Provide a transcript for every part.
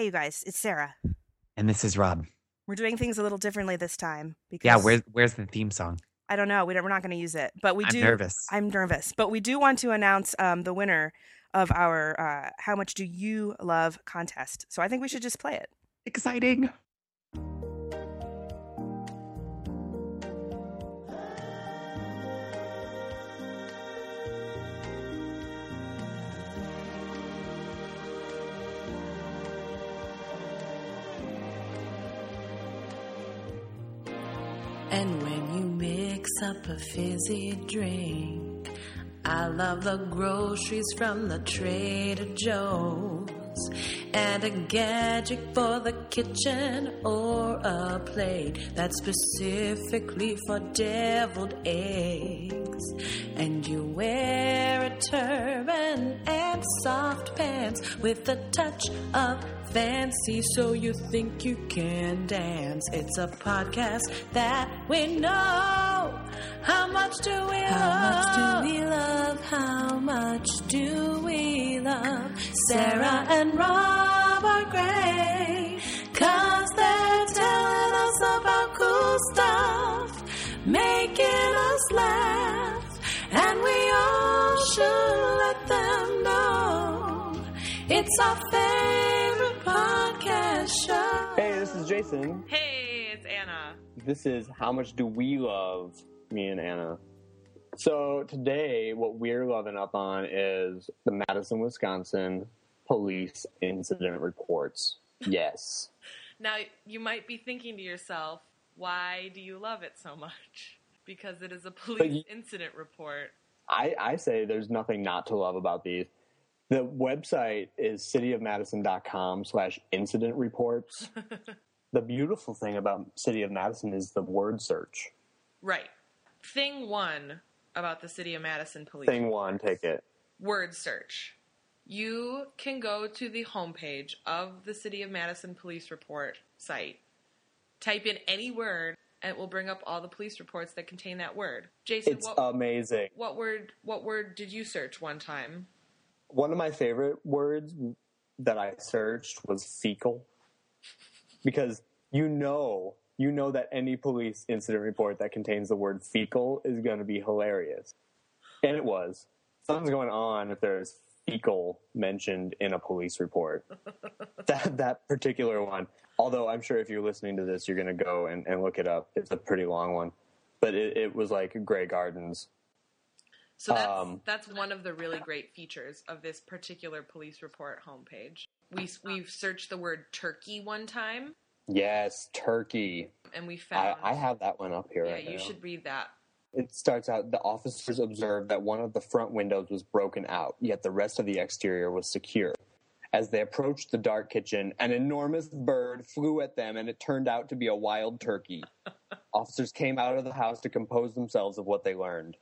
Hey, you guys, it's Sarah. And this is Rob. We're doing things a little differently this time because Yeah, where's where's the theme song? I don't know. We don't, we're not going to use it, but we I'm do. nervous. I'm nervous, but we do want to announce um, the winner of our uh, "How Much Do You Love" contest. So I think we should just play it. Exciting. And when you mix up a fizzy drink, I love the groceries from the Trader Joe's. And a gadget for the kitchen or a plate that's specifically for deviled eggs. And you wear a turban and soft pants with a touch of fancy so you think you can dance. It's a podcast that we know. How much do we love? How much do we love? How much do we love? Sarah and Rob are great. Cause they're telling us about cool stuff, making us laugh. And we all should let them know. It's our favorite show. Hey, this is Jason. Hey, it's Anna. This is How Much Do We Love Me and Anna. So, today, what we're loving up on is the Madison, Wisconsin police incident reports. Yes. Now, you might be thinking to yourself, why do you love it so much? Because it is a police you- incident report. I, I say there's nothing not to love about these. The website is cityofmadison.com slash incident reports. the beautiful thing about City of Madison is the word search. Right. Thing one about the City of Madison Police Thing one, take it. word search. You can go to the homepage of the City of Madison Police Report site, type in any word, and it will bring up all the police reports that contain that word. Jason, It's what, amazing. what word what word did you search one time? One of my favorite words that I searched was fecal. Because you know, you know that any police incident report that contains the word fecal is going to be hilarious. And it was. Something's going on if there's fecal mentioned in a police report. that that particular one. Although I'm sure if you're listening to this, you're going to go and, and look it up. It's a pretty long one. But it, it was like Grey Gardens. So that's Um, that's one of the really great features of this particular police report homepage. We we've searched the word turkey one time, Yes, turkey. and we I, found. I have that one up here. Yeah, right you now. should read that. It starts out the officers observed that one of the front windows was broken out, yet the rest of the exterior was secure. As they approached the dark kitchen, an enormous bird flew at them and it turned out to be a wild turkey. officers came out of the house to compose themselves of what they learned.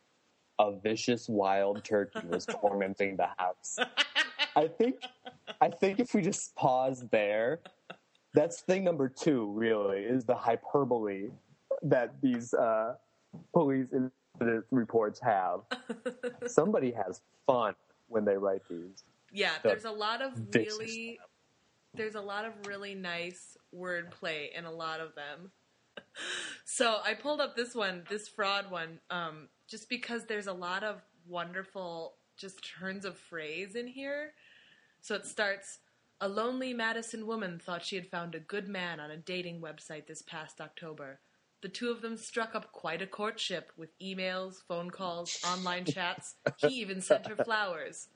A vicious wild turkey was tormenting the house. I think I think if we just pause there, that's thing number two, really, is the hyperbole that these uh, police incident reports have. Somebody has fun when they write these. Yeah, The there's a lot of really there's a lot of really nice wordplay in a lot of them. So I pulled up this one, this fraud one, um, just because there's a lot of wonderful just turns of phrase in here. So it starts A lonely Madison woman thought she had found a good man on a dating website this past October. The two of them struck up quite a courtship with emails, phone calls, online chats. He even sent her flowers.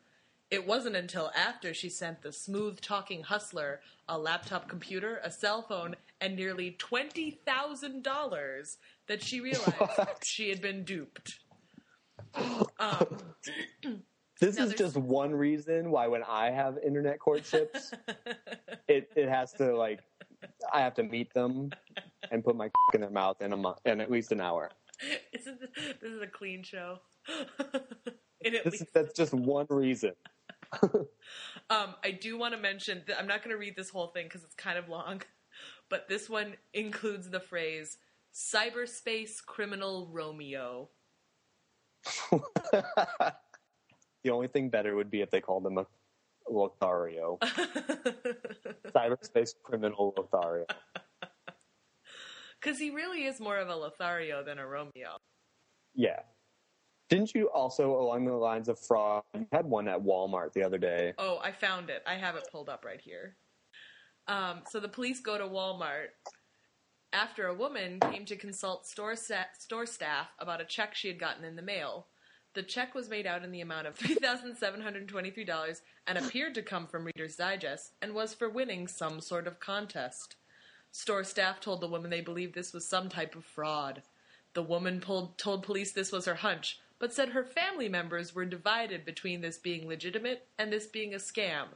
It wasn't until after she sent the smooth talking hustler a laptop computer, a cell phone, and nearly $20,000 that she realized she had been duped. Um, This is just one reason why when I have internet courtships, it, it has to like I have to meet them and put my in their mouth in a month in at least an hour. Isn't this, this is a clean show? This, that's just one reason. Um, I do want to mention that I'm not going to read this whole thing because it's kind of long, but this one includes the phrase cyberspace criminal Romeo. the only thing better would be if they called him a Lothario. cyberspace criminal Lothario. Because he really is more of a Lothario than a Romeo. Yeah. Didn't you also, along the lines of fraud, you had one at Walmart the other day? Oh, I found it. I have it pulled up right here. Um, so the police go to Walmart after a woman came to consult store, store staff about a check she had gotten in the mail. The check was made out in the amount of $3,723 and appeared to come from Reader's Digest and was for winning some sort of contest. Store staff told the woman they believed this was some type of fraud. The woman pulled, told police this was her hunch, but said her family members were divided between this being legitimate and this being a scam.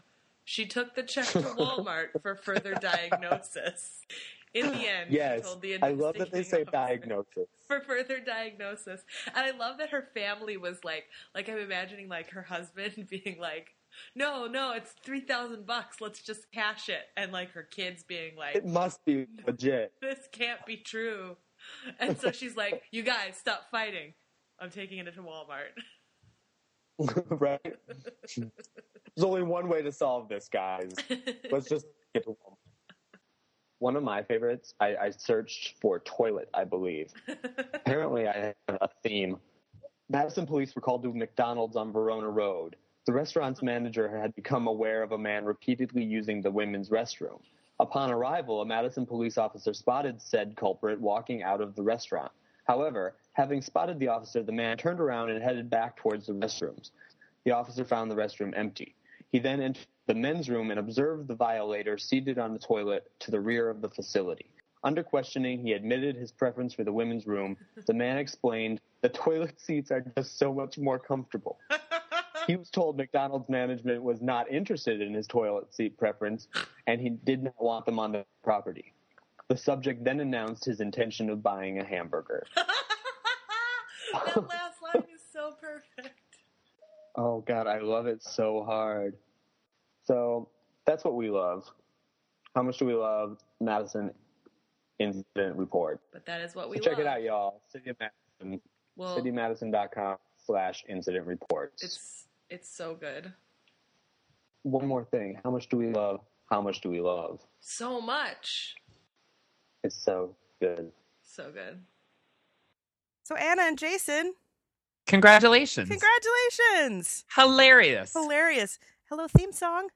She took the check to Walmart for further diagnosis. In the end, Yes. she told the I love that they say diagnosis. for further diagnosis. And I love that her family was like, like I'm imagining like her husband being like, no, no, it's three thousand bucks. Let's just cash it. And like her kids being like, It must be legit. this can't be true. And so she's like, you guys stop fighting. I'm taking it to Walmart. right? There's only one way to solve this, guys. Let's just get to Walmart. One of my favorites, I, I searched for toilet, I believe. Apparently, I have a theme. Madison police were called to McDonald's on Verona Road. The restaurant's manager had become aware of a man repeatedly using the women's restroom. Upon arrival, a Madison police officer spotted said culprit walking out of the restaurant. However, having spotted the officer, the man turned around and headed back towards the restrooms. The officer found the restroom empty. He then entered the men's room and observed the violator seated on the toilet to the rear of the facility. Under questioning, he admitted his preference for the women's room. The man explained, the toilet seats are just so much more comfortable. He was told McDonald's management was not interested in his toilet seat preference, and he did not want them on the property. The subject then announced his intention of buying a hamburger. that last line is so perfect. Oh God, I love it so hard. So that's what we love. How much do we love Madison Incident Report? But that is what we So check love. it out, y'all. City of Madison, Well, citymadison.com slash incident reports. it's it's so good. One more thing. How much do we love? How much do we love? So much. It's so good. So good. So Anna and Jason, Congratulations. congratulations! Hilarious. Hilarious. Hello theme song.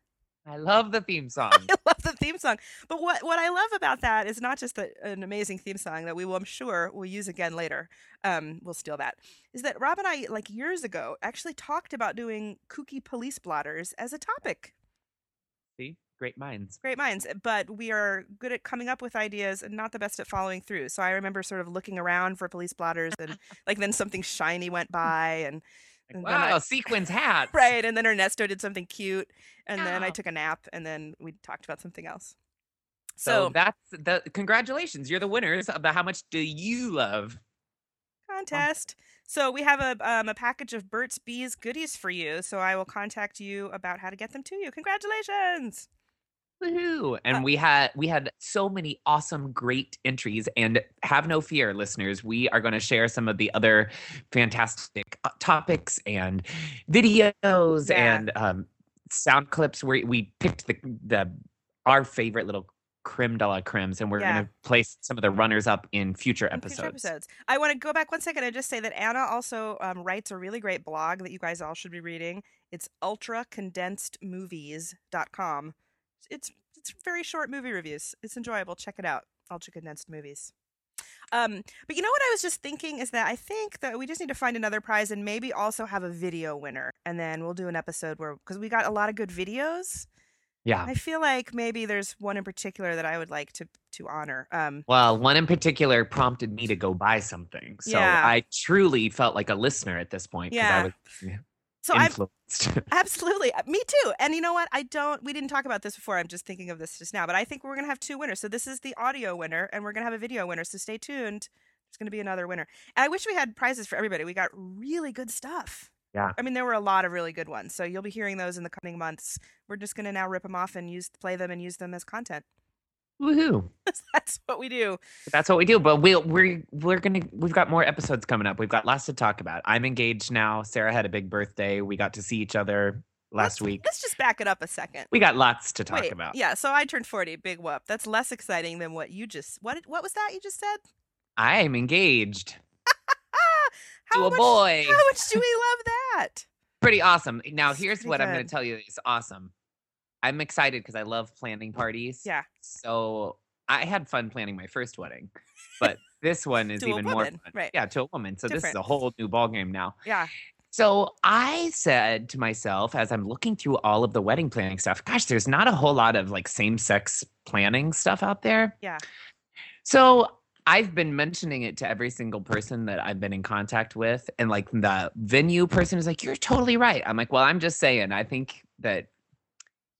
I love the theme song. I love the theme song. But what what I love about that is not just the, an amazing theme song that we will, I'm sure, will use again later. Um, we'll steal that. Is that Rob and I, like years ago, actually talked about doing kooky police blotters as a topic. See? Great minds. Great minds, but we are good at coming up with ideas and not the best at following through. So I remember sort of looking around for police blotters, and like then something shiny went by, and Like, And then I- wow, sequins hat. right, and then Ernesto did something cute, and then I took a nap, and then we talked about something else. So, So, that's the congratulations. You're the winners of the how much do you love? contest. So we have a um, a package of Burt's Bees goodies for you. So I will contact you about how to get them to you. Congratulations! Woohoo! And Uh, we had we had so many awesome, great entries. And have no fear, listeners. We are going to share some of the other fantastic uh, topics and videos Yeah. and um, sound clips where we picked the the our favorite little creme de la cremes, and we're Yeah. going to place some of the runners up in future in episodes. future episodes. I want to go back one second and just say that Anna also um, writes a really great blog that you guys all should be reading. It's ultracondensedmovies.com. It's it's very short movie reviews. It's enjoyable. Check it out. Ultra condensed movies. Um, but you know what I was just thinking is that I think that we just need to find another prize and maybe also have a video winner, and then we'll do an episode where because we got a lot of good videos. Yeah. I feel like maybe there's one in particular that I would like to to honor. Um, Well, one in particular prompted me to go buy something. So Yeah. I truly felt like a listener at this point. Yeah. I was so I'm. Absolutely. Uh, Me too. And you know what? I don't, we didn't talk about this before. I'm just thinking of this just now, but I think we're going to have two winners. So this is the audio winner, and we're going to have a video winner. So stay tuned. There's going to be another winner. And I wish we had prizes for everybody. We got really good stuff. Yeah. I mean, there were a lot of really good ones. So you'll be hearing those in the coming months. We're just going to now rip them off and use, play them and use them as content. Woohoo. That's what we do. That's what we do. But we'll, we're we're gonna we've got more episodes coming up. We've got lots to talk about. I'm engaged now. Sarah had a big birthday. We got to see each other. last Let's- week. Let's just back it up a second. We got lots to talk Wait, about. yeah. So I turned forty, big whoop. That's less exciting than what you just. What? What was that you just said? I'm engaged Ah, how to a much, boy. How much do we love that? Pretty awesome. Now, here's pretty what I'm going to tell you is awesome. I'm excited because I love planning parties. Yeah. So I had fun planning my first wedding, but this one is even more fun. right. Yeah, to a woman. So this is a whole new ballgame now. Yeah. So I said to myself as I'm looking through all of the wedding planning stuff, gosh, there's not a whole lot of like same sex planning stuff out there. Yeah. So I've been mentioning it to every single person that I've been in contact with. And like the venue person is like, you're totally right. I'm like, well, I'm just saying, I think that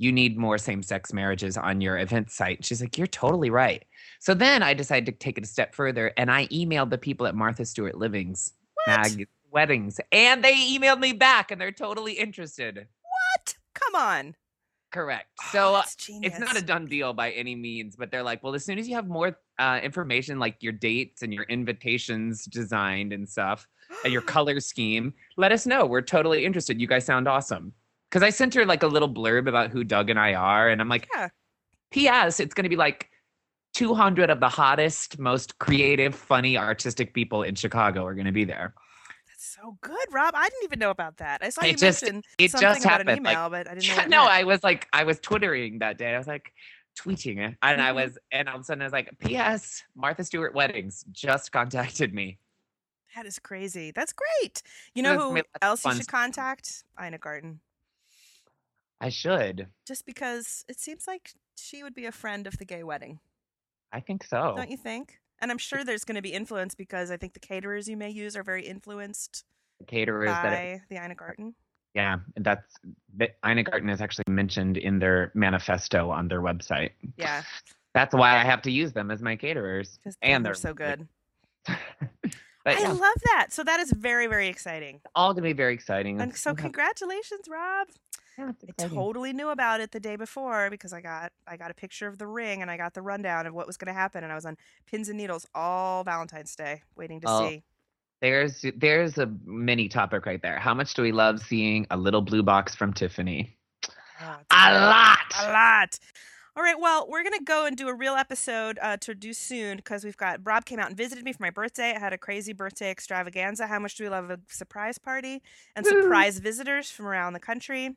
you need more same sex marriages on your event site. She's like, you're totally right. So then I decided to take it a step further and I emailed the people at Martha Stewart Living's mag weddings and they emailed me back and they're totally interested. What? Come on. Correct. Oh, So uh, it's not a done deal by any means, but they're like, well, as soon as you have more uh, information, like your dates and your invitations designed and stuff, and your color scheme, let us know. We're totally interested. You guys sound awesome. Because I sent her like a little blurb about who Doug and I are, and I'm like, Yeah. P.S. It's going to be like 200 of the hottest, most creative, funny, artistic people in Chicago are going to be there. That's so good, Rob. I didn't even know about that. I saw you It just- mention It something just about happened. an like, email, but I didn't know. Yeah, what it no, meant. I was like, I was twittering that day. I was like, tweeting it, and I Mhm. was, and all of a sudden I was like, P.S. Martha Stewart Weddings just contacted me. That is crazy. That's great. You know who be lots of else you should contact? Ina Garten. I should. Just because it seems like she would be a friend of the gay wedding, I think so. don't you think? And I'm sure there's going to be influence because I think the caterers you may use are very influenced the Caterers that, by the Ina Garten. yeah, that's that Ina Garten is actually mentioned in their manifesto on their website. Yeah, That's why I have to use them as my caterers. And they're they're so good. but I yeah, love that. So that is very, very exciting. all gonna be very exciting. And so congratulations, Rob. Yeah, I totally knew about it the day before because I got I got a picture of the ring and I got the rundown of what was going to happen and I was on pins and needles all Valentine's Day waiting to Oh, see. There's there's a mini topic right there. How much do we love seeing a little blue box from Tiffany? Oh, A lot. A lot. All right, well, we're gonna go and do a real episode uh, to do soon because we've got Rob came out and visited me for my birthday. I had a crazy birthday extravaganza. How much do we love a surprise party and Woo. surprise visitors from around the country?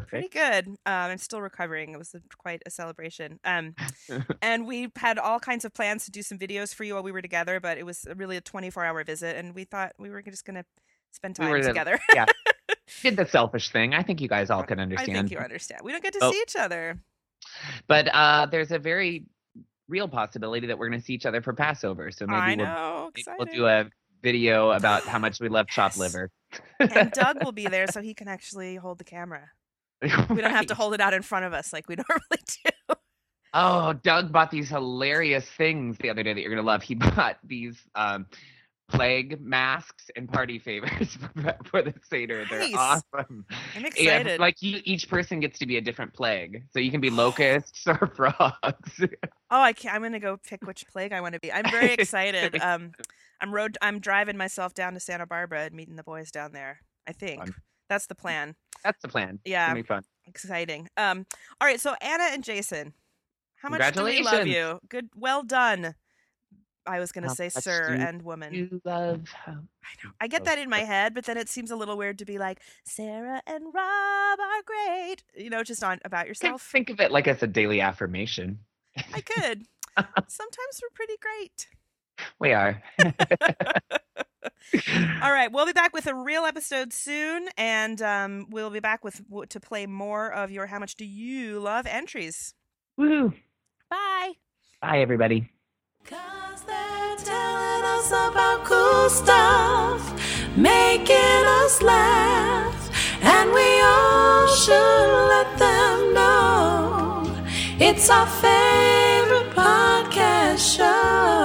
Pretty good. Um, I'm still recovering. It was a, quite a celebration. Um, and we had all kinds of plans to do some videos for you while we were together, but it was really a 24 hour visit, and we thought we were just gonna spend We time the- together. Yeah, did the selfish thing. I think you guys all can understand. I think you understand. We don't get to Oh. see each other. But uh, there's a very real possibility that we're going to see each other for Passover. So maybe I we'll, maybe we'll do a video about how much we love chopped liver. and Doug will be there so he can actually hold the camera. We don't have to hold it out in front of us like we normally do. Oh, Doug bought these hilarious things the other day that you're gonna love. He bought these um, plague masks and party favors for, for the Seder. They're Nice. awesome. I'm excited. like you, each person gets to be a different plague, so you can be locusts or frogs. oh, I can't, I'm gonna go pick which plague I want to be. I'm very excited. Um, I'm road. I'm driving myself down to Santa Barbara and meeting the boys down there. I think Fun. That's the plan. That's the plan. It's Yeah. be fun. Exciting. Um, all right. So Anna and Jason, how much do we love you? Good. Well done. I was gonna How say sir and woman. You love. I know. I get Oh, that in my head, but then it seems a little weird to be like Sarah and Rob are great. You know, just on about yourself. think of it like as a daily affirmation. I could. Sometimes we're pretty great. We are. All right, we'll be back with a real episode soon, and um, we'll be back with to play more of your "How much do you love?" entries. Woo! Bye. Bye, everybody. Cause they're telling us about cool stuff, making us laugh, and we all should let them know it's our favorite podcast show.